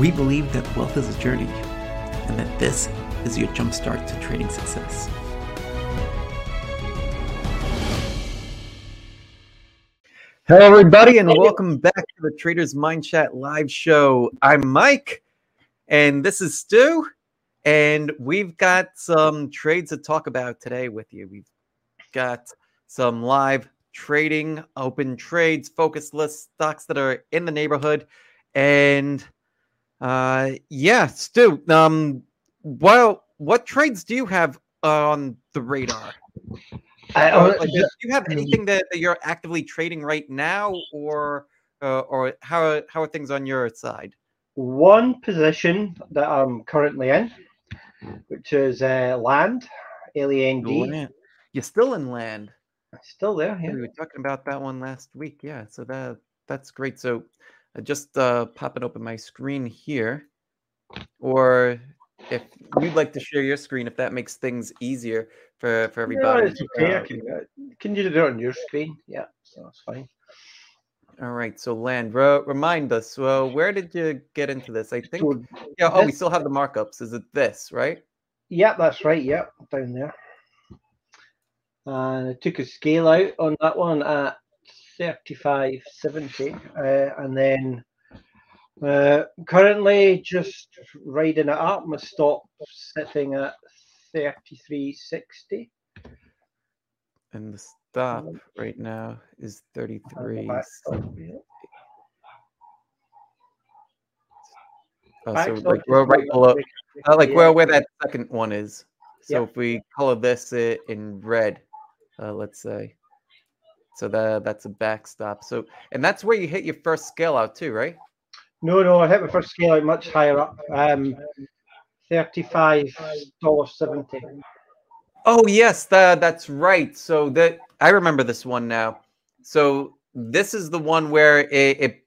We believe that wealth is a journey and that this is your jumpstart to trading success. Hello, everybody, and welcome back to the Traders Mind Chat live show. I'm Mike, and this is Stu, and we've got some trades to talk about today with you. We've got some live trading, open trades, focus list stocks that are in the neighborhood, and uh, yeah, Stu. Um, well, what trades do you have on the radar? I, uh, like, do you have anything that, that you're actively trading right now, or uh, or how how are things on your side? one position that I'm currently in, which is uh, land, L E N D. You're still in land. Still there, yeah. We were talking about that one last week. Yeah, so that that's great. So uh, just uh, popping open my screen here, or if you'd like to share your screen, if that makes things easier for for everybody. it's okay. I uh, can, uh, can you do it on your screen? Yeah, so that's fine. All right, so land. Re- remind us. Well, where did you get into this? I think. So, yeah. Oh, we still have the markups. Is it this right? yeah, that's right. Yeah, down there. And I took a scale out on that one at 35.70. Uh, and then uh, currently just riding it up. My stop sitting at 33.60. And the stop right now is thirty-three. back stop, yeah. Oh, Back so stop like we're right below, uh, like where where that second one is. So if we color this uh, in red, uh, let's say, so that that's a backstop. So and that's where you hit your first scale out too, right? No, no, I hit my first scale out much higher up. Um, thirty-five dollars seventy. Oh yes, that that's right. So that I remember this one now. So this is the one where it, it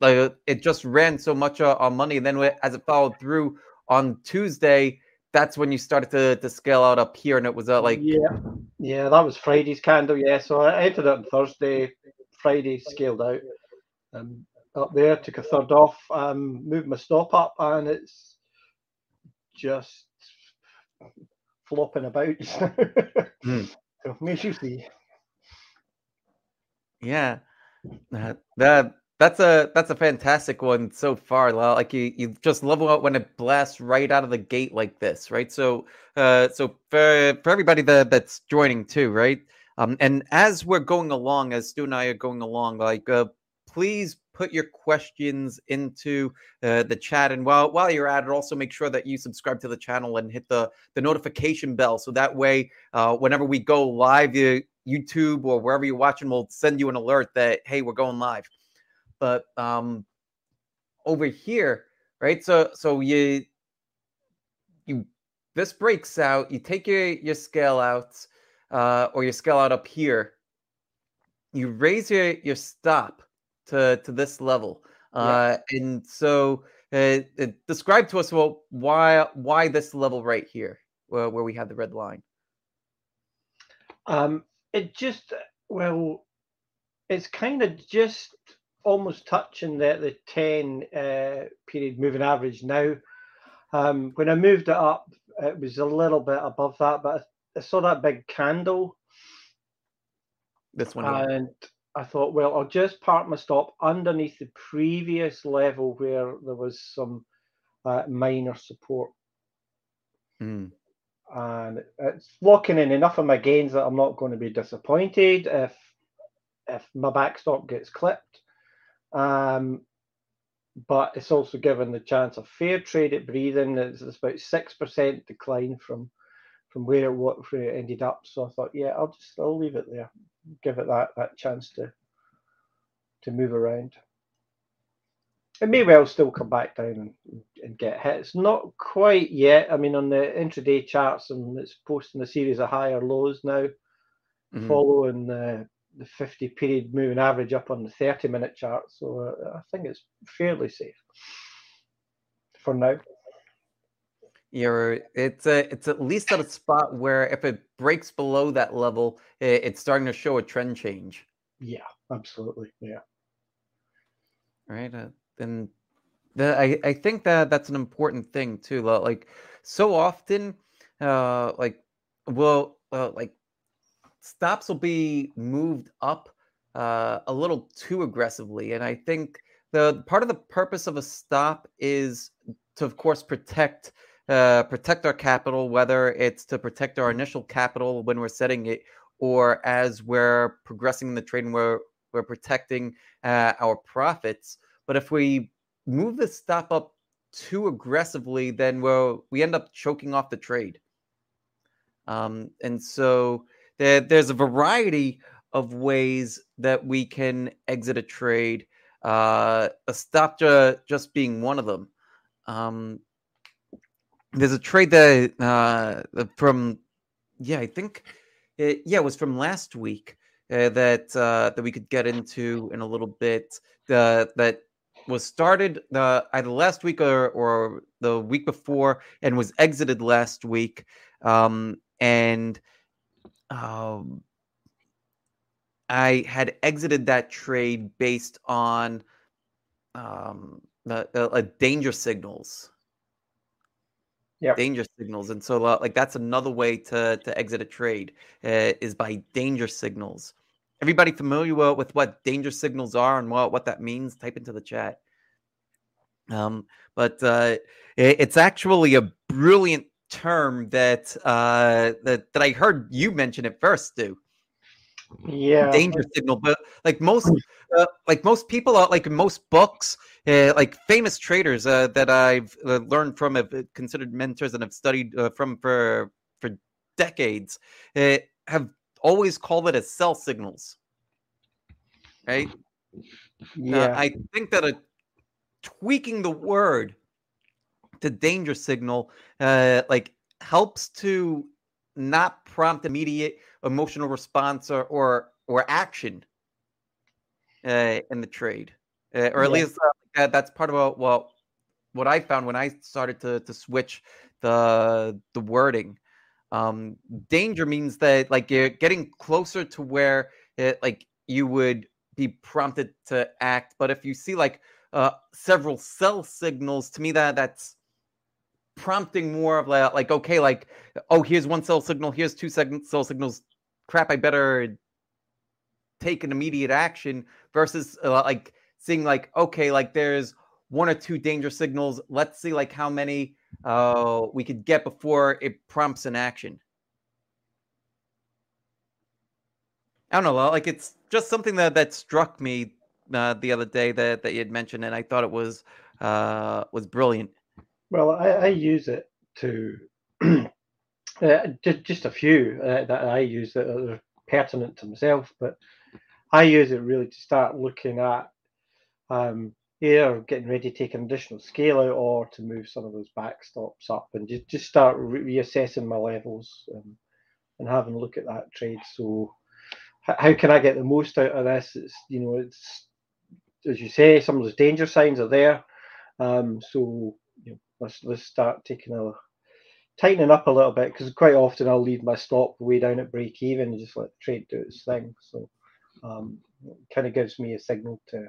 like it just ran so much uh, on money, and then as it followed through on Tuesday, that's when you started to to scale out up here, and it was uh, like yeah, yeah, that was Friday's candle. Yeah, so I entered it on Thursday. Friday scaled out. Um, up there, took a third off. Um, moved my stop up, and it's just flopping about. Hmm. So, as you see. Yeah, that, that that's a that's a fantastic one so far. Like you, you just love when it blasts right out of the gate like this, right? So, uh, so for for everybody that that's joining too, right? Um, and as we're going along, as Stu and I are going along, like, uh, please put your questions into uh, the chat. And while while you're at it, also make sure that you subscribe to the channel and hit the the notification bell, so that way, uh, whenever we go live, you YouTube or wherever you're watching will send you an alert that hey, we're going live. But um over here, right? So so you you this breaks out, you take your your scale out uh or your scale out up here. You raise your your stop to to this level. Uh and so uh, uh, describe to us well why why this level right here where, where we have the red line. Um, it just well, it's kind of just almost touching the the ten uh, period moving average now. Um, when I moved it up, it was a little bit above that, but I, I saw that big candle, This one and I thought, well, I'll just park my stop underneath the previous level where there was some uh, minor support. Mm. and it's locking in enough of my gains that I'm not going to be disappointed if if my backstop gets clipped. Um, but it's also given the chance of fair trade at breathing. It's, it's about six percent decline from from where it wa- where it ended up. So I thought, yeah, I'll just I'll leave it there, give it that that chance to to move around. It may well still come back down and, and get hit. It's not quite yet. I mean, on the intraday charts, and it's posting a series of higher lows now, Mhm. following the the 50 period moving average up on the 30 minute chart. So uh, I think it's fairly safe for now. You're it's a it's at least at a spot where if it breaks below that level, i- it's starting to show a trend change, Yeah, absolutely. Yeah. right? Uh, and The, I, I think that that's an important thing too. Like so often, uh, like well, uh, like stops will be moved up uh, a little too aggressively, and I think the part of the purpose of a stop is to, of course, protect uh, protect our capital, whether it's to protect our initial capital when we're setting it, or as we're progressing in the trade and we're we're protecting uh, our profits. But if we move the stop up too aggressively, then we'll, we end up choking off the trade. Um, and so there, there's a variety of ways that we can exit a trade. Uh, a stop just being one of them. Um, there's a trade that uh, from yeah, I think it, yeah, it was from last week uh, that uh, that we could get into in a little bit. Uh, that was started uh, either last week or, or the week before and was exited last week. Um, and um, I had exited that trade based on um, the, uh, danger signals. Yeah, danger signals, and so uh, like that's another way to to exit a trade uh, is by danger signals. Everybody familiar with what danger signals are and what, what that means? Type into the chat. Um, but uh, it, it's actually a brilliant term that uh, that that I heard you mention it first, Stu. Yeah, danger signal. But like most, uh, like most people, uh, like most books, uh, like famous traders uh, that I've uh, learned from, have considered mentors and have studied uh, from for for decades, uh, have always called it as sell signals. Right. Yeah, I think that a tweaking the word to danger signal uh, like helps to not prompt immediate emotional response or or, or action uh, in the trade, uh, or at yeah. least uh, that's part of what well, what I found when I started to to switch the the wording. Um, danger means that like you're getting closer to where it like you would be prompted to act, but if you see like uh, several sell signals, to me that that's prompting more of like, like okay, like oh here's one sell signal, here's two sell signals. Crap, I better take an immediate action versus uh, like seeing like okay, like there's one or two danger signals. Let's see like how many uh, we could get before it prompts an action. I don't know, like it's just something that that struck me uh, the other day that, that you had mentioned, and I thought it was uh, was brilliant. Well, I, I use it to uh, just just a few uh, that I use that are pertinent to myself, but I use it really to start looking at um, either getting ready to take an additional scale out or to move some of those backstops up and just, just start re- reassessing my levels and having a look at that trade. So, how can I get the most out of this? It's you know, it's as you say, some of those danger signs are there. Um, so you know, let's let's start taking a tightening up a little bit because quite often I'll leave my stop way down at break even and just let the trade do its thing. So um, it kind of gives me a signal to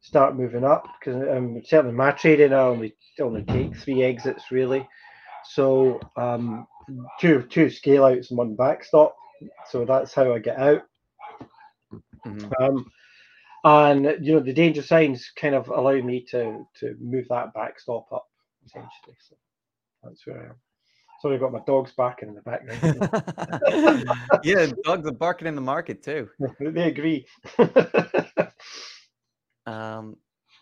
start moving up because um, certainly my trading I only only take three exits really. So um, two two scale outs and one backstop. So that's how I get out. Mm-hmm. Um, and you know the danger signs kind of allow me to to move that backstop up essentially. So that's where I am. Sorry, I've got my dogs barking in the background. yeah, dogs are barking in the market too. they agree. um,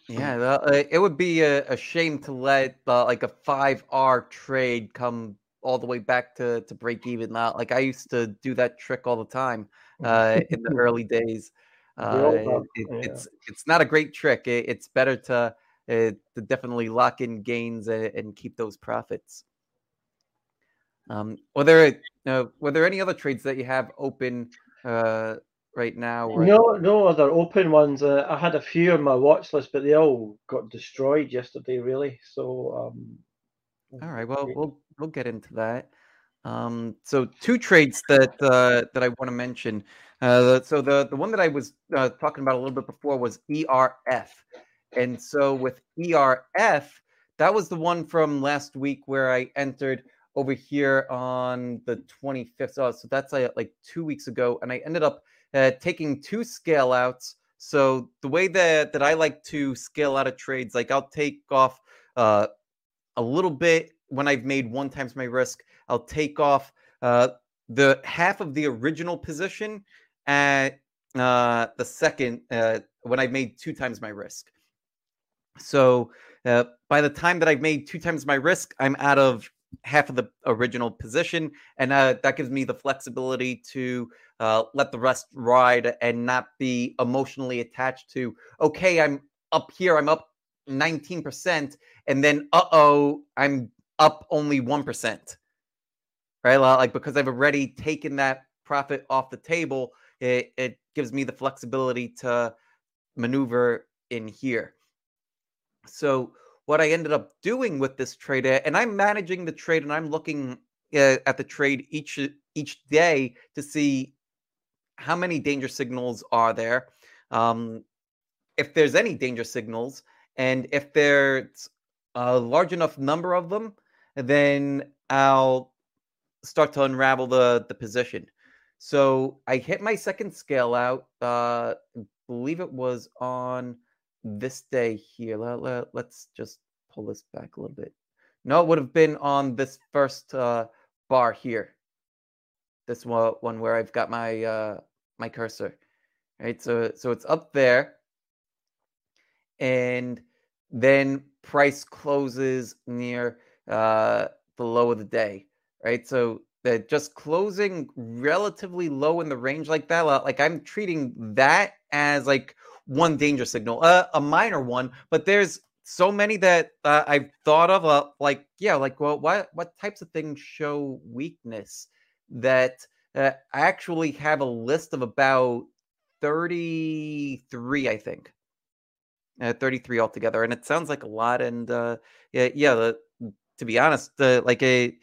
yeah, uh, it would be a, a shame to let uh, like a five R trade come all the way back to to break even. Now, like I used to do that trick all the time uh, in the early days. Uh, it, yeah. It's it's not a great trick. It, it's better to uh, to definitely lock in gains and, and keep those profits. Um, were there uh, were there any other trades that you have open uh, right now? Or... No, no other open ones. Uh, I had a few on my watch list, but they all got destroyed yesterday. Really, so. Um, all right. Well, we'll we'll get into that. Um, so two trades that uh, that I want to mention. Uh, so the the one that I was uh, talking about a little bit before was ERF, And so with ERF, that was the one from last week where I entered over here on the 25th. So, so that's like, like two weeks ago. And I ended up uh, taking two scale outs. So the way that, that I like to scale out of trades, like I'll take off uh, a little bit when I've made one times my risk. I'll take off uh, the half of the original position at uh, the second uh, when I've made two times my risk. So uh, by the time that I've made two times my risk, I'm out of half of the original position, and uh, that gives me the flexibility to uh, let the rest ride and not be emotionally attached to. Okay, I'm up here. I'm up 19%, and then uh oh, I'm up only 1%. Right? Like because I've already taken that profit off the table, it, it gives me the flexibility to maneuver in here. So what I ended up doing with this trade, and I'm managing the trade, and I'm looking uh, at the trade each each day to see how many danger signals are there, um, if there's any danger signals, and if there's a large enough number of them, then I'll start to unravel the the position. So I hit my second scale out. Uh, I believe it was on this day here. Let, let, let's just pull this back a little bit. No, it would have been on this first uh, bar here. This one, one where I've got my uh, my cursor. Right, so so it's up there, and then price closes near uh, the low of the day. Right, so that just closing relatively low in the range like that, like I'm treating that as like one danger signal, uh, a minor one, but there's so many that uh, I've thought of, uh, like yeah, like well, what what types of things show weakness? That uh, I actually have a list of about thirty three, I think, uh, thirty three altogether, and it sounds like a lot. And uh, yeah, yeah, the, to be honest, like it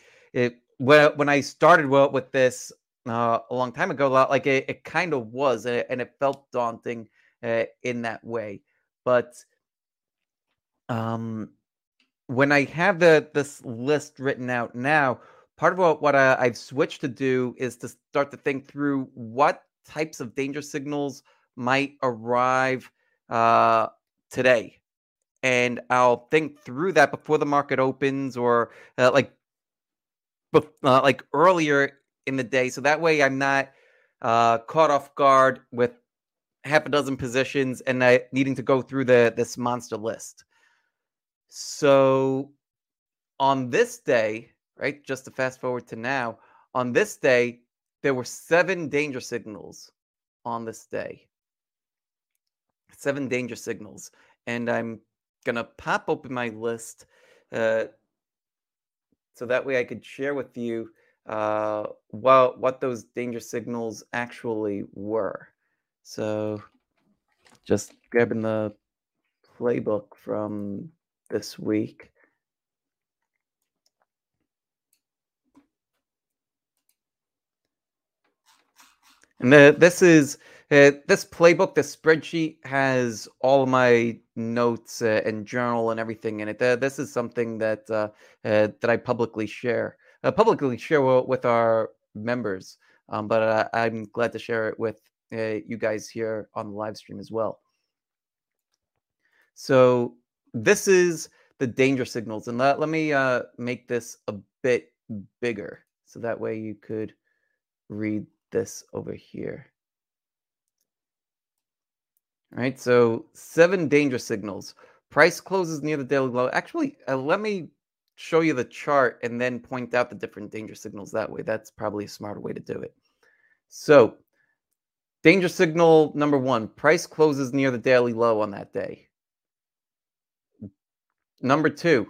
when when I started with this uh, a long time ago, like it, it kind of was, and it felt daunting uh, in that way. But um, when I have the this list written out now, part of what, what I, I've switched to do is to start to think through what types of danger signals might arrive uh, today. And I'll think through that before the market opens or uh, like uh, like earlier in the day. So that way I'm not uh, caught off guard with half a dozen positions and needing to go through the this monster list. So on this day, right, just to fast forward to now, on this day, there were seven danger signals on this day. Seven danger signals. And I'm going to pop open my list uh, so that way I could share with you uh, what, what those danger signals actually were. So just grabbing the playbook from this week. And the, this is uh, this playbook, the spreadsheet has all my notes uh, and journal and everything in it. Uh, this is something that uh, uh, that I publicly share, uh, publicly share with our members. Um, but I'm glad to share it with you guys here on the live stream as well. So this is the danger signals, and let let me make this a bit bigger so that way you could read this over here. All right, so seven danger signals. Price closes near the daily low. Actually, uh, let me show you the chart and then point out the different danger signals that way. That's probably a smarter way to do it. So, danger signal number one price closes near the daily low on that day. Number two,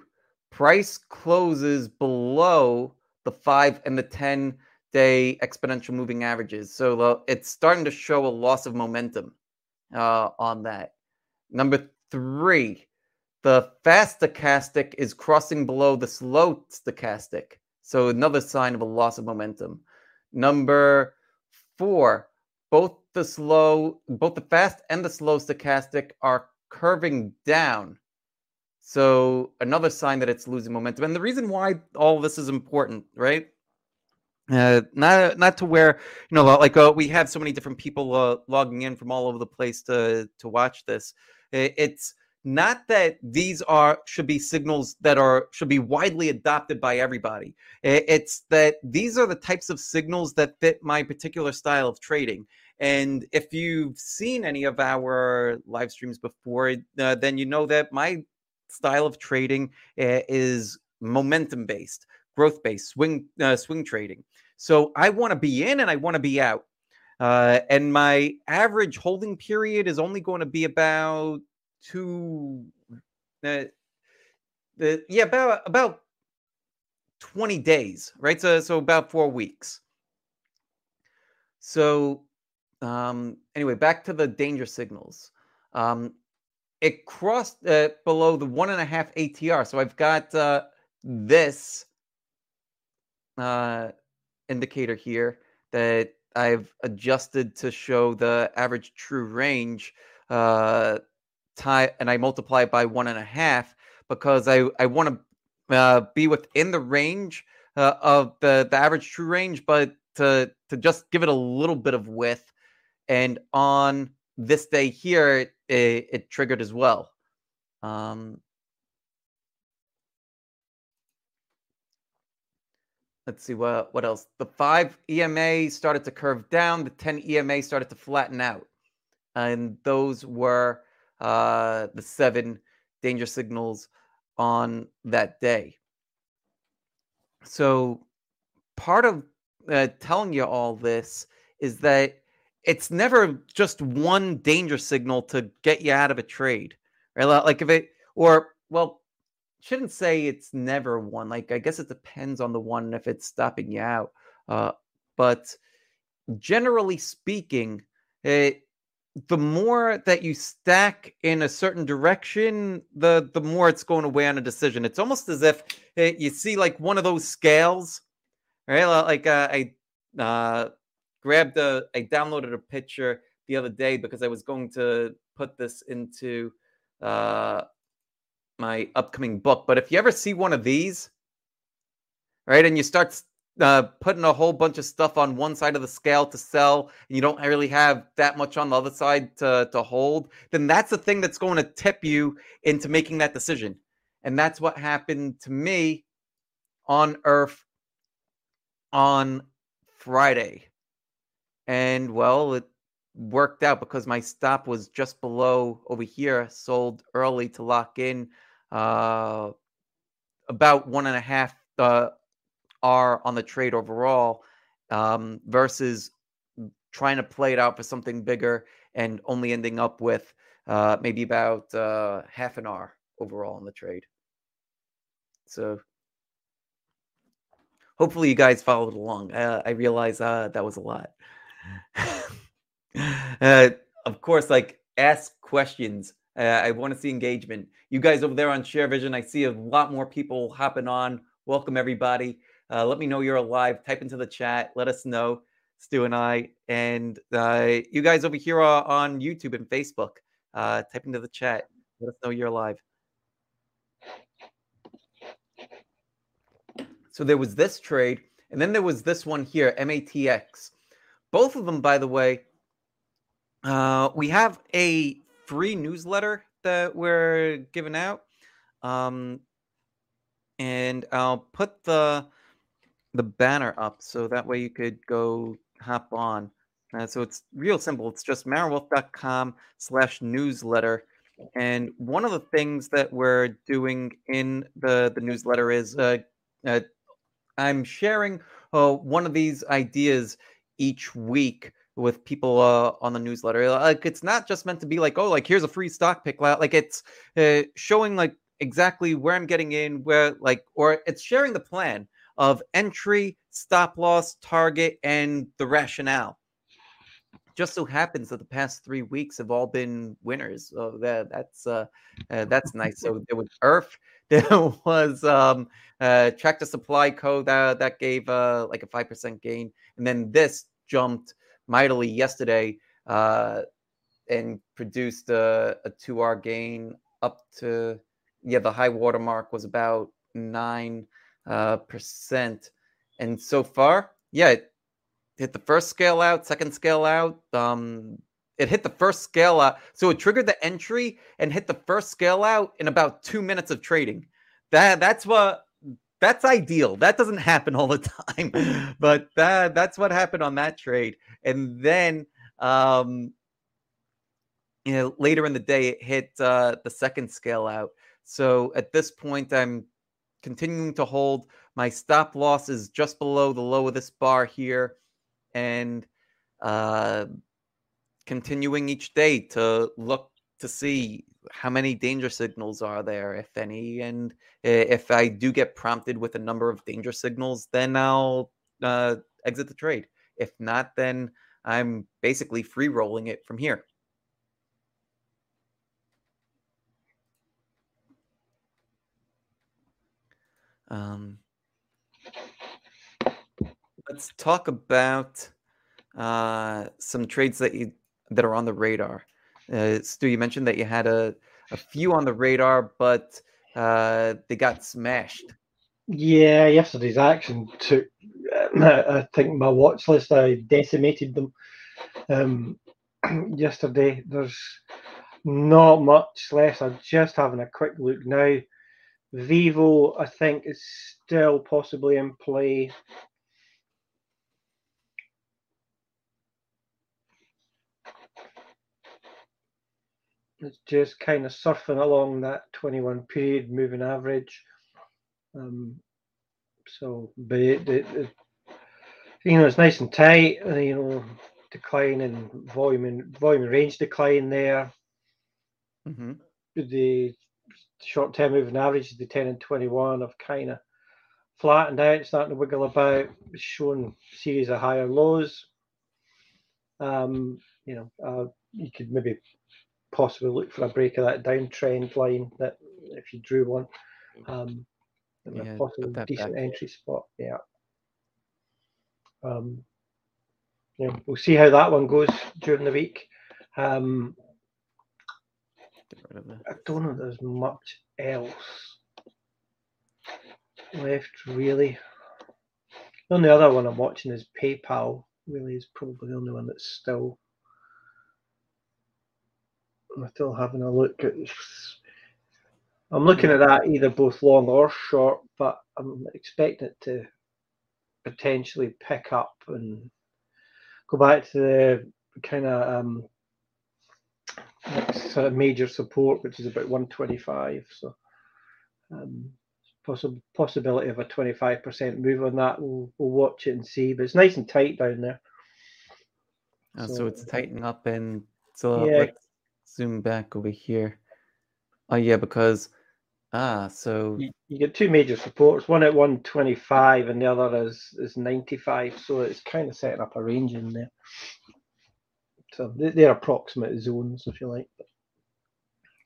price closes below the five and the 10 day exponential moving averages. So, it's starting to show a loss of momentum uh, on that. Number three, the fast stochastic is crossing below the slow stochastic. So another sign of a loss of momentum. Number four, both the slow, both the fast and the slow stochastic are curving down. So another sign that it's losing momentum. And the reason why all this is important, right? Uh, not not to where you know like uh, we have so many different people uh, logging in from all over the place to to watch this. It's not that these are should be signals that are should be widely adopted by everybody. It's that these are the types of signals that fit my particular style of trading. And if you've seen any of our live streams before, uh, then you know that my style of trading uh, is momentum based, growth based, swing uh, swing trading. So I want to be in and I want to be out. Uh, and my average holding period is only going to be about two, uh, the yeah about about twenty days, right? So so about four weeks. So um, anyway, back to the danger signals. Um, it crossed uh, below the one and a half ATR. So I've got uh, this uh, indicator here that I've adjusted to show the average true range uh, tie, and I multiply it by one and a half because I, I want to uh, be within the range uh, of the, the average true range, but to, to just give it a little bit of width and on this day here, it, it, it triggered as well. Um, let's see what what else. The five EMA started to curve down. The ten EMA started to flatten out, and those were uh, the seven danger signals on that day. So, part of uh, telling you all this is that it's never just one danger signal to get you out of a trade, right? Like if it or well, shouldn't say it's never one. Like I guess it depends on the one if it's stopping you out. Uh, but generally speaking, it, the more that you stack in a certain direction, the the more it's going to weigh on a decision. It's almost as if it, eh, you see like one of those scales, right? Like uh, I uh, grabbed a, I downloaded a picture the other day because I was going to put this into uh, my upcoming book. But if you ever see one of these, right, and you start uh, putting a whole bunch of stuff on one side of the scale to sell, and you don't really have that much on the other side to, to hold, then that's the thing that's going to tip you into making that decision. And that's what happened to me on ERF on Friday. And well, it worked out because my stop was just below over here, sold early to lock in uh, about one and a half uh, R on the trade overall um, versus trying to play it out for something bigger and only ending up with uh, maybe about uh, half an R overall in the trade. So hopefully you guys followed along. Uh, I realize uh, that was a lot. uh, of course, like ask questions. Uh, I want to see engagement. You guys over there on Share Vision, I see a lot more people hopping on. Welcome everybody. Uh, let me know you're alive. Type into the chat. Let us know, Stu and I, and uh, you guys over here are on YouTube and Facebook. Uh, type into the chat. Let us know you're alive. So there was this trade, and then there was this one here, MATX. Both of them, by the way, uh, we have a free newsletter that we're giving out. Um, and I'll put the the banner up so that way you could go hop on. Uh, so it's real simple. It's just marinwealth.com slash newsletter. And one of the things that we're doing in the, the newsletter is uh, uh, I'm sharing uh, one of these ideas each week with people uh, on the newsletter. Like it's not just meant to be like, oh, like here's a free stock pick. Like it's uh, showing like exactly where I'm getting in, where like, or it's sharing the plan of entry, stop loss, target, and the rationale. Just so happens that the past three weeks have all been winners. So that, that's uh, uh, that's nice. So there was ERF, there was um, uh, supply code that that gave uh, like a five percent gain, and then this jumped mightily yesterday. Uh, and produced a, a 2R gain up to, yeah, the high water mark was about 9%. Uh, percent. And so far, yeah, it hit the first scale out, second scale out. Um, it hit the first scale out. So it triggered the entry and hit the first scale out in about two minutes of trading. That that's what that's ideal. That doesn't happen all the time, but that that's what happened on that trade. And then um, you know later in the day it hit uh, the second scale out. So at this point, I'm continuing to hold. My stop loss is just below the low of this bar here, and uh, continuing each day to look to see how many danger signals are there, if any, and if I do get prompted with a number of danger signals, then I'll uh, exit the trade. If not, then I'm basically free rolling it from here. Um, let's talk about uh, some trades that you that are on the radar. Uh, Stu, you mentioned that you had a, a few on the radar, but uh, they got smashed. Yeah, yesterday's action took. I think my watch list. I decimated them. Um, yesterday, there's not much left. I'm just having a quick look now. Vivo, I think, is still possibly in play. It's just kind of surfing along that 21 period moving average. Um, so, but it, it, it, you know, it's nice and tight. Uh, you know, decline in volume and volume and range decline there. Mm-hmm. The short term moving average, the 10 and 21 have kind of flattened out, starting to wiggle about, showing series of higher lows. Um, you know, uh, you could maybe possibly look for a break of that downtrend line that if you drew one. Um, yeah, a possible decent back. entry spot. Yeah. Um, yeah, we'll see how that one goes during the week. Um, I don't know there's much else left really. The only other one I'm watching is PayPal. Really, is probably the only one that's still I'm still having a look at. I'm looking at that either both long or short, but I'm expecting it to potentially pick up and go back to the kind of um, next uh, major support, which is about 125. So, um, possible possibility of a 25% move on that. We'll, we'll watch it and see, but it's nice and tight down there. Oh, so, so, it's tightening up and so yeah. let's zoom back over here. Oh yeah, because ah, so you, you, get two major supports, one at 125 and the other is is 95. So it's kind of setting up a range in there. So they're approximate zones, if you like.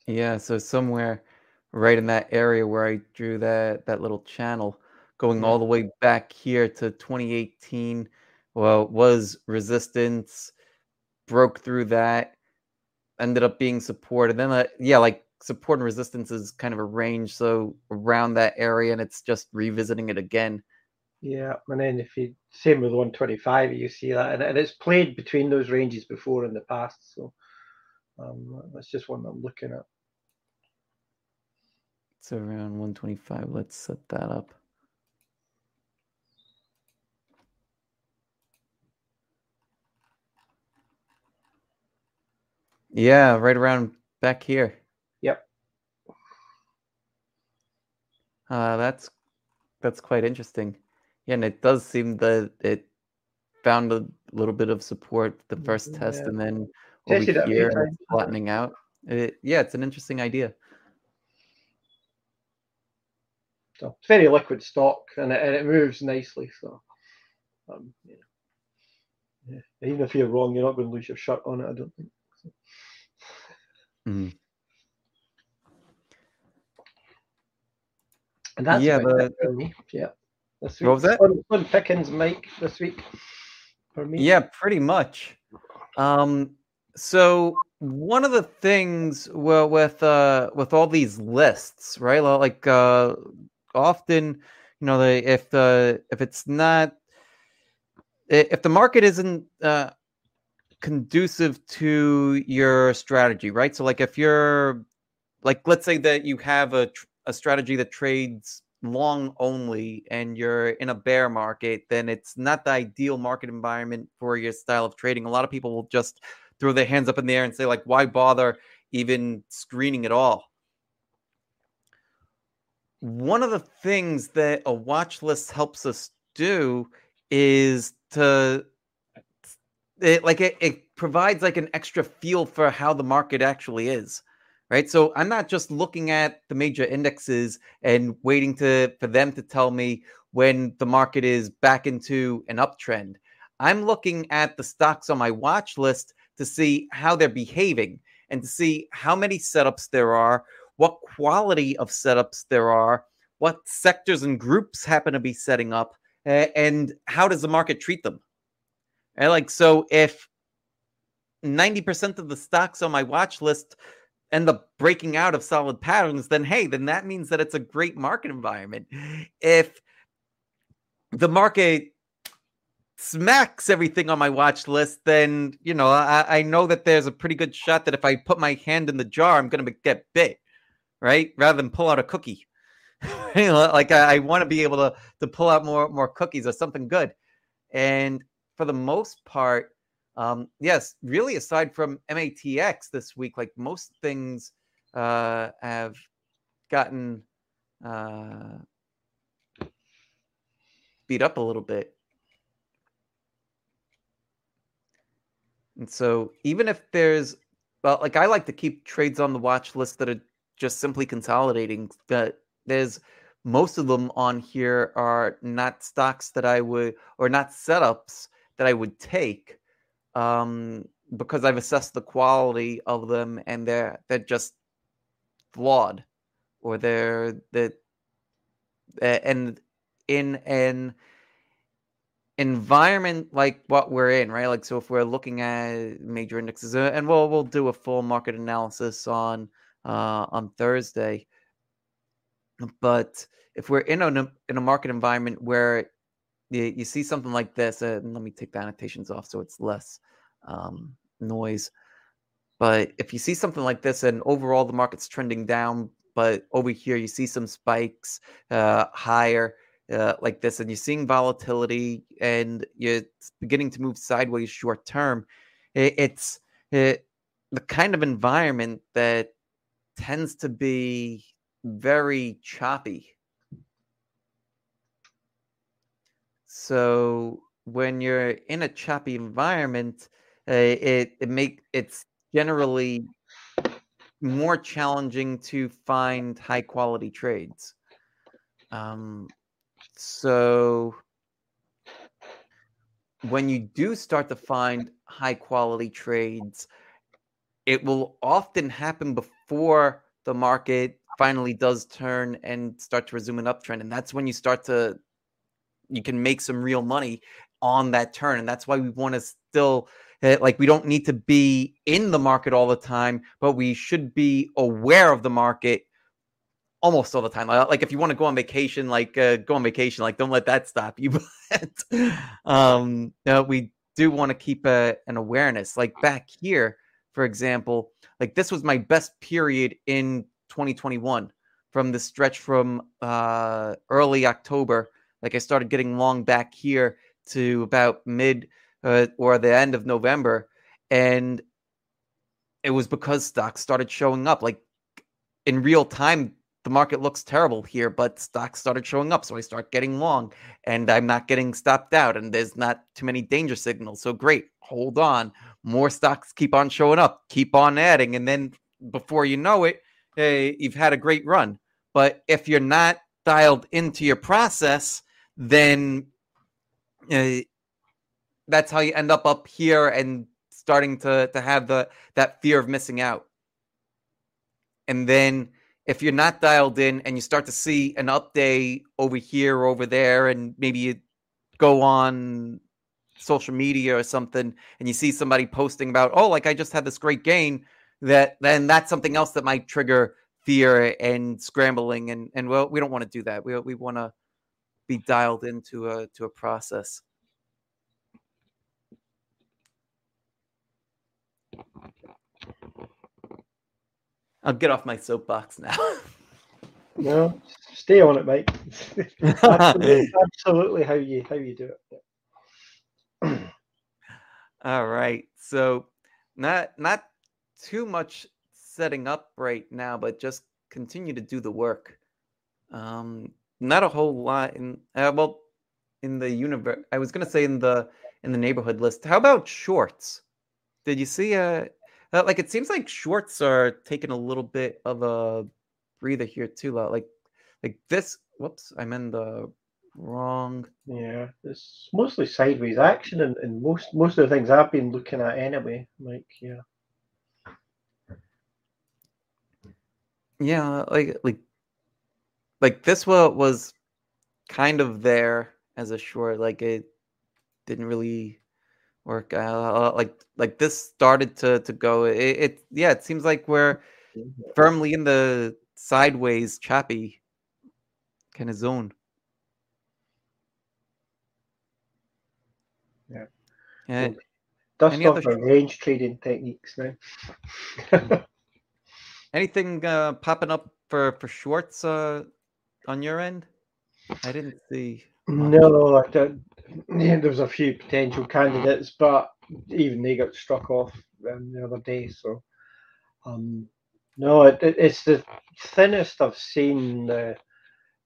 Yeah, so somewhere right in that area where I drew that that little channel, going all the way back here to 2018. Well, was resistance, broke through that, ended up being support, and then uh, yeah, like support and resistance is kind of a range, so around that area, and it's just revisiting it again. Yeah, and then if you same with 125, you see that, and, and it's played between those ranges before in the past, so um, that's just one I'm looking at. So around 125, let's set that up. Yeah, right around back here. Yep. Uh, that's that's quite interesting. Yeah, and it does seem that it found a little bit of support the first yeah. test, and then over here it's flattening out. It, yeah, it's an interesting idea. So it's very liquid stock, and it, and it moves nicely. So, um, yeah. yeah. even if you're wrong, you're not going to lose your shirt on it. I don't think. Mm. And that's yeah, the. Yeah. This week. What was that? Fun, fun pickings, Mike, this week for me. Yeah, pretty much. Um, so one of the things well with uh with all these lists, right? Like uh often, you know, the if the if it's not if the market isn't uh conducive to your strategy, right? So like if you're like let's say that you have a a strategy that trades long only and you're in a bear market, then it's not the ideal market environment for your style of trading. A lot of people will just throw their hands up in the air and say, like, why bother even screening at all? One of the things that a watch list helps us do is to it, like it, it provides like an extra feel for how the market actually is right? So i'm not just looking at the major indexes and waiting to for them to tell me when the market is back into an uptrend. I'm looking at the stocks on my watch list to see how they're behaving and to see how many setups there are what quality of setups there are what sectors and groups happen to be setting up and how does the market treat them? And like so if 90% of the stocks on my watch list end the breaking out of solid patterns, then hey, then that means that it's a great market environment. If the market smacks everything on my watch list, then you know I, I know that there's a pretty good shot that if I put my hand in the jar, I'm to get bit, right? Rather than pull out a cookie. you know, like I, I want to be able to to pull out more more cookies or something good, and for the most part, um, yes, really, aside from MATX this week, like most things uh, have gotten uh, beat up a little bit. And so, even if there's, well, like I like to keep trades on the watch list that are just simply consolidating, that there's most of them on here are not stocks that I would, or not setups that I would take um, because I've assessed the quality of them and they're they're just flawed or they're that and in an environment like what we're in right? Like so if we're looking at major indexes uh, and we'll we'll do a full market analysis on uh on Thursday but if we're in a in a market environment where you, you see something like this, uh, and let me take the annotations off so it's less um, noise. But if you see something like this, and overall the market's trending down, but over here you see some spikes uh, higher uh, like this, and you're seeing volatility, and you're beginning to move sideways short term. It, it's it, the kind of environment that tends to be very choppy So when you're in a choppy environment, uh, it it make it's generally more challenging to find high quality trades. Um, so when you do start to find high quality trades, it will often happen before the market finally does turn and start to resume an uptrend. And that's when you start to you can make some real money on that turn. And that's why we want to still eh, like we don't need to be in the market all the time, but we should be aware of the market almost all the time. Like if you want to go on vacation, like uh, go on vacation, like don't let that stop you. But um, know, we do want to keep a, an awareness. Like back here, for example, like this was my best period in 2021 from the stretch from uh, early October like I started getting long back here to about mid uh, or the end of November, and it was because stocks started showing up. Like in real time, the market looks terrible here, but stocks started showing up, so I start getting long, and I'm not getting stopped out, and there's not too many danger signals. So great, hold on. More stocks keep on showing up, keep on adding, and then before you know it, hey, you've had a great run. But if you're not dialed into your process, then uh, that's how you end up up here and starting to to have the that fear of missing out. And then if you're not dialed in and you start to see an update over here or over there, and maybe you go on social media or something, and you see somebody posting about, oh, like I just had this great gain, that then that's something else that might trigger fear and scrambling, and and well, we don't want to do that. We we want to be dialed into a to a process. I'll get off my soapbox now. no, stay on it, Mike. absolutely, absolutely how you how you do it. All right. So not not too much setting up right now, but just continue to do the work. Um, not a whole lot in uh, well in the universe. I was gonna say in the in the neighborhood list. How about shorts? Did you see a uh, like? It seems like shorts are taking a little bit of a breather here too. Like like this. Whoops, I'm in the wrong. Yeah, it's mostly sideways action, and, and most most of the things I've been looking at anyway. Like yeah. Yeah, like like like this one was kind of there as a short. Like it didn't really work out. Like like this started to to go. It, it yeah. It seems like we're firmly in the sideways choppy kind of zone. Yeah. Yeah. Dust Any off range trading techniques now. Anything uh, popping up for for shorts uh, on your end? I didn't see. No, I don't. Yeah, there was a few potential candidates, but even they got struck off um, the other day. So, um, no, it, it, it's the thinnest I've seen the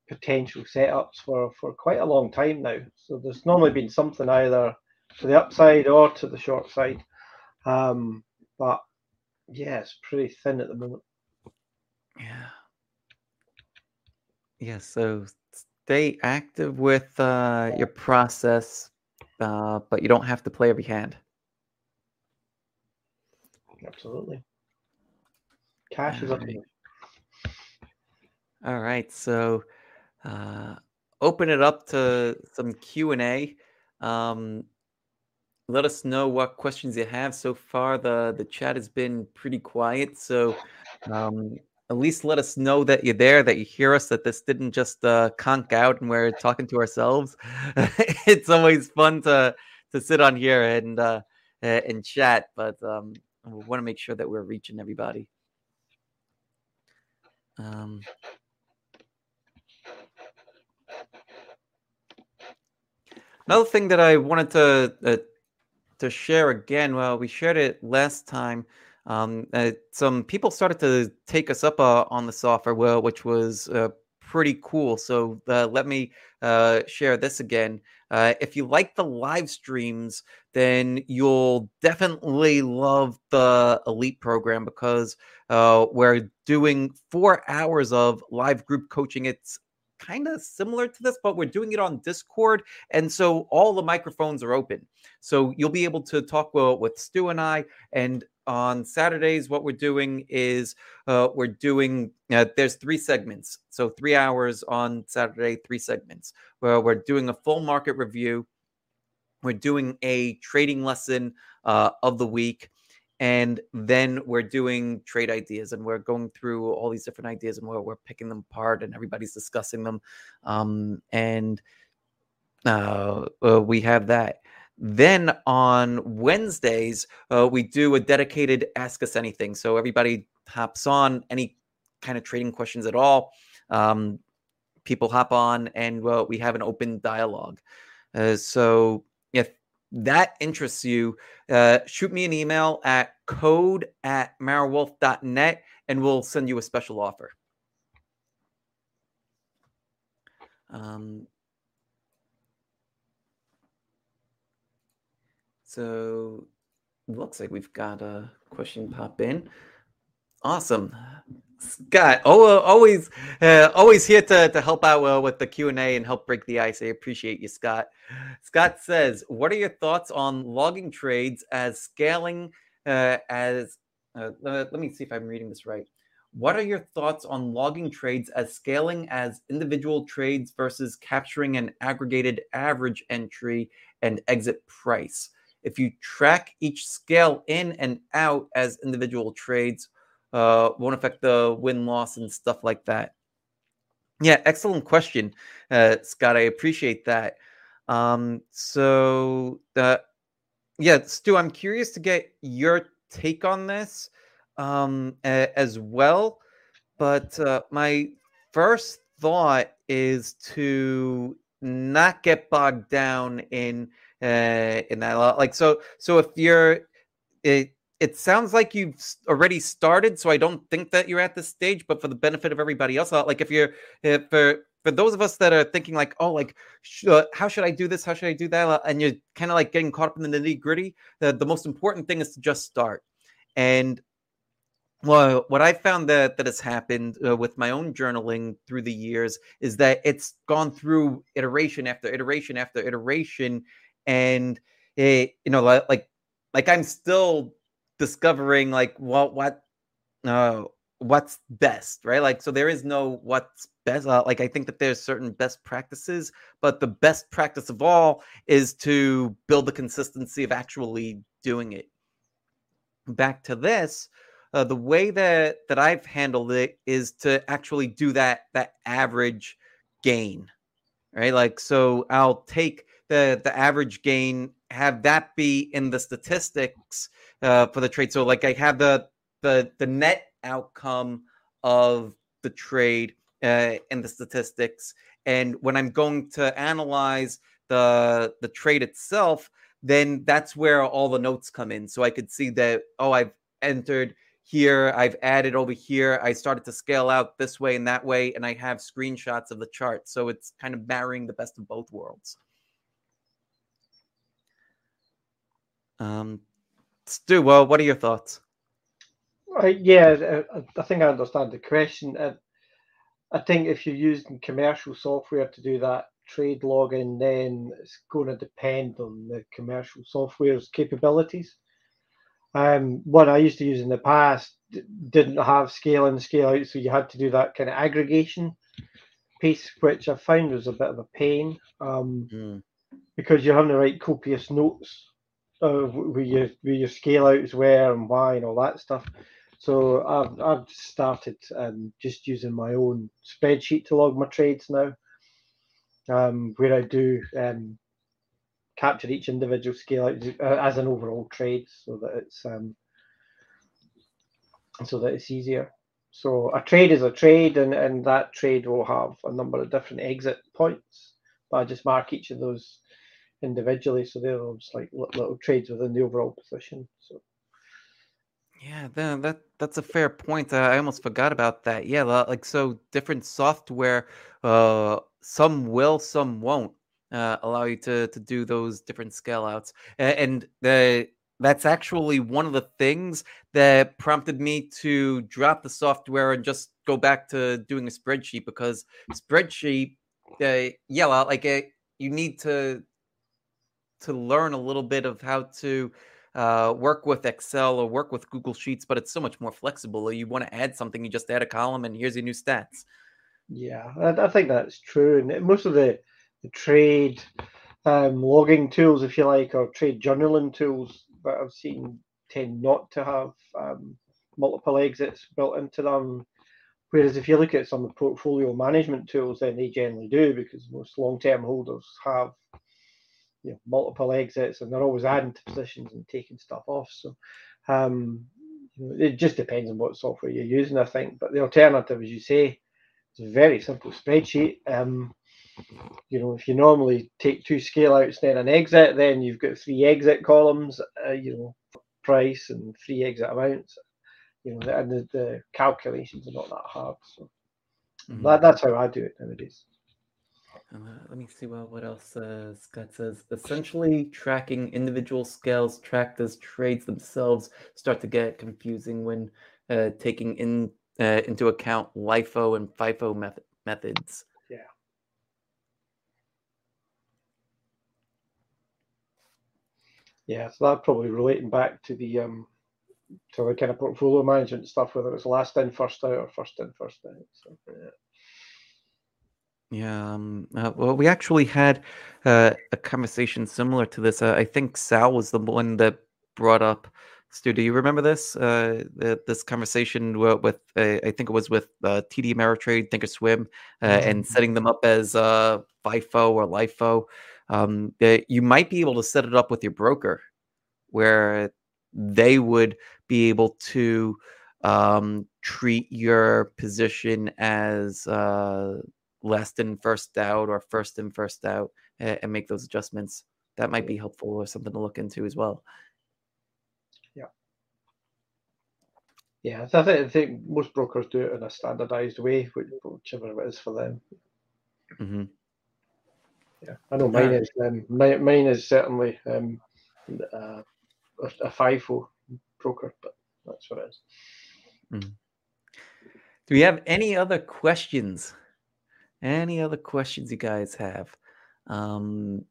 potential setups for for quite a long time now. So there's normally been something either to the upside or to the short side, um, but yeah, it's pretty thin at the moment. Yeah. Yeah. So stay active with uh, your process, uh, but you don't have to play every hand. Absolutely. Cash is up. All right. So uh, open it up to some Q and A. Um, let us know what questions you have. So far, the the chat has been pretty quiet. So um, at least let us know that you're there, that you hear us, that this didn't just uh, conk out and we're talking to ourselves. it's always fun to to sit on here and uh, and chat, but um, we want to make sure that we're reaching everybody. Um, another thing that I wanted to uh, to share again. Well, we shared it last time um, uh, some people started to take us up uh, on the software, well, which was uh, pretty cool. So uh, let me uh, share this again. Uh, if you like the live streams, then you'll definitely love the Elite program because we're doing four hours of live group coaching. It's kind of similar to this, but we're doing it on Discord. And so all the microphones are open. So you'll be able to talk with, with Stu and I. And on Saturdays, what we're doing is uh, we're doing, uh, there's three segments. So three hours on Saturday, three segments where we're doing a full market review. We're doing a trading lesson uh, of the week and then we're doing trade ideas and we're going through all these different ideas and we're, we're picking them apart and everybody's discussing them um, and uh, uh, we have that then on wednesdays uh, we do a dedicated ask us anything so everybody hops on any kind of trading questions at all um, people hop on and well, we have an open dialogue uh, so if that interests you, uh, shoot me an email at code at marawealth.net and we'll send you a special offer. Um, so looks like we've got a question pop in. Awesome. Scott, oh, always, uh, always here to, to help out uh, with the Q and A and help break the ice. I appreciate you, Scott. Scott says, "What are your thoughts on logging trades as scaling uh, as?" Uh, let, let me see if I'm reading this right. what are your thoughts on logging trades as scaling as individual trades versus capturing an aggregated average entry and exit price? If you track each scale in and out as individual trades, uh, won't affect the win loss and stuff like that. Yeah, excellent question, uh, Scott. I appreciate that. Um, so, uh, yeah, Stu, I'm curious to get your take on this um, a- as well. But uh, my first thought is to not get bogged down in uh, in that. Like, so, so if you're it, it sounds like you've already started, so I don't think that you're at this stage. But for the benefit of everybody else, like if you're if for for those of us that are thinking like, oh, like sh- uh, how should I do this? How should I do that? And you're kind of like getting caught up in the nitty gritty. The the most important thing is to just start. And well, what I found that that has happened uh, with my own journaling through the years is that it's gone through iteration after iteration after iteration, and it, you know, like like I'm still discovering like what what uh what's best right? Like so there is no what's best uh, like i think that there's certain best practices but the best practice of all is to build the consistency of actually doing it. Back to this uh, the way that that i've handled it is to actually do that that average gain right? Like so i'll take the the average gain have that be in the statistics uh, for the trade. So like I have the the the net outcome of the trade uh, in the statistics, and when I'm going to analyze the the trade itself, then that's where all the notes come in. So I could see that oh I've entered here, I've added over here, I started to scale out this way and that way, and I have screenshots of the chart. So it's kind of marrying the best of both worlds. Um, Stu, well, what are your thoughts? Uh, yeah, I, I think I understand the question. Uh, I think if you're using commercial software to do that trade logging, then it's going to depend on the commercial software's capabilities. Um, what I used to use in the past didn't have scale in, scale out, so you had to do that kind of aggregation piece, which I found was a bit of a pain um, mm. because you're having to write copious notes where your where your scale outs were and why and all that stuff. So I've I've started um, just using my own spreadsheet to log my trades now, um, where I do um, capture each individual scale out uh, as an overall trade, so that it's um, so that it's easier. So a trade is a trade, and, and that trade will have a number of different exit points. But I just mark each of those individually. So they're just like little trades within the overall position. So. Yeah, that that's a fair point. Uh, I almost forgot about that. Yeah, like so different software, uh, some will, some won't uh, allow you to to do those different scale outs, and the that's actually one of the things that prompted me to drop the software and just go back to doing a spreadsheet because spreadsheet, uh, yeah, like it, you need to to learn a little bit of how to uh, work with Excel or work with Google Sheets, but it's so much more flexible. You want to add something, you just add a column, and here's your new stats. Yeah, I, I think that's true. And most of the, the trade um, logging tools, if you like, or trade journaling tools that I've seen tend not to have um, multiple exits built into them. Whereas if you look at some of the portfolio management tools, then they generally do because most long-term holders have you know, multiple exits and they're always adding to positions and taking stuff off. So um, it just depends on what software you're using, I think. But the alternative, as you say, is a very simple spreadsheet. Um, you know, if you normally take two scale outs, then an exit, then you've got three exit columns, uh, you know, price and three exit amounts. You know, and the, the calculations are not that hard. So mm-hmm. that, that's how I do it nowadays. Uh, let me see well, what else uh, Scott says. Essentially, tracking individual scales tracked as trades themselves start to get confusing when uh, taking in uh, into account LIFO and FIFO method, methods. Yeah. Yeah, so that probably relating back to the um, to the kind of portfolio management stuff, whether it's last in, first out, or first in, first out. So, yeah. Yeah, um, uh, well, we actually had uh, a conversation similar to this. Uh, I think Sal was the one that brought up. Stu, do you remember this? Uh, this conversation with, uh, I think it was with uh, TD Ameritrade, Thinkorswim, uh, mm-hmm. and setting them up as uh, FIFO or LIFO. Um, you might be able to set it up with your broker, where they would be able to um, treat your position as uh, last in, first out, or first in, first out, and, and make those adjustments. That might be helpful or something to look into as well. Yeah. Yeah, I think, I think most brokers do it in a standardized way, whichever it is for them. Mm-hmm. Yeah, I know mine is um, mine, mine is certainly um, uh, a, a FIFO broker, but that's what it is. Mm-hmm. Do we have any other questions? Any other questions you guys have? Um,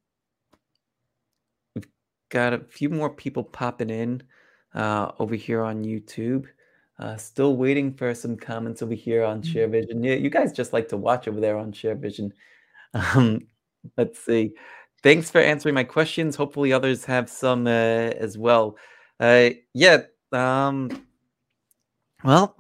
we've got a few more people popping in uh, over here on YouTube. Uh, still waiting for some comments over here on mm-hmm. ShareVision. Yeah, you guys just like to watch over there on ShareVision. Um, let's see. Thanks for answering my questions. Hopefully, others have some uh, as well. Uh, yeah. Um, well,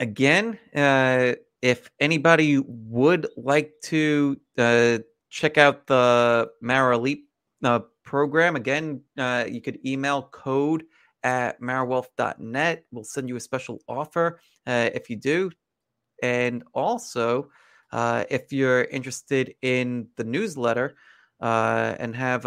again, uh, if anybody would like to uh, check out the Mara Elite uh, program, again, uh, you could email code at marawealth.net. We'll send you a special offer uh, if you do. And also, uh, if you're interested in the newsletter uh, and have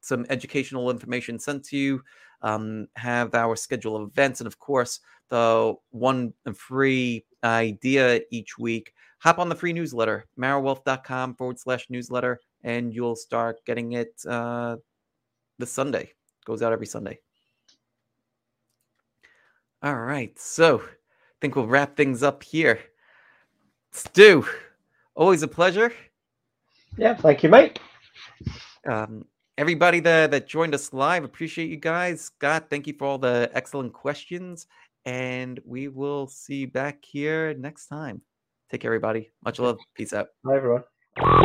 some educational information sent to you, um, have our schedule of events, and of course, the one free idea each week, hop on the free newsletter, marawealth.com forward slash newsletter, and you'll start getting it uh, this Sunday. Goes out every Sunday. All right. So I think we'll wrap things up here. Stu, always a pleasure. Yeah, thank you, mate. Um, everybody that, that joined us live, appreciate you guys. Scott, thank you for all the excellent questions. And we will see back here next time. Take care, everybody. Much love. Peace out. Bye, everyone.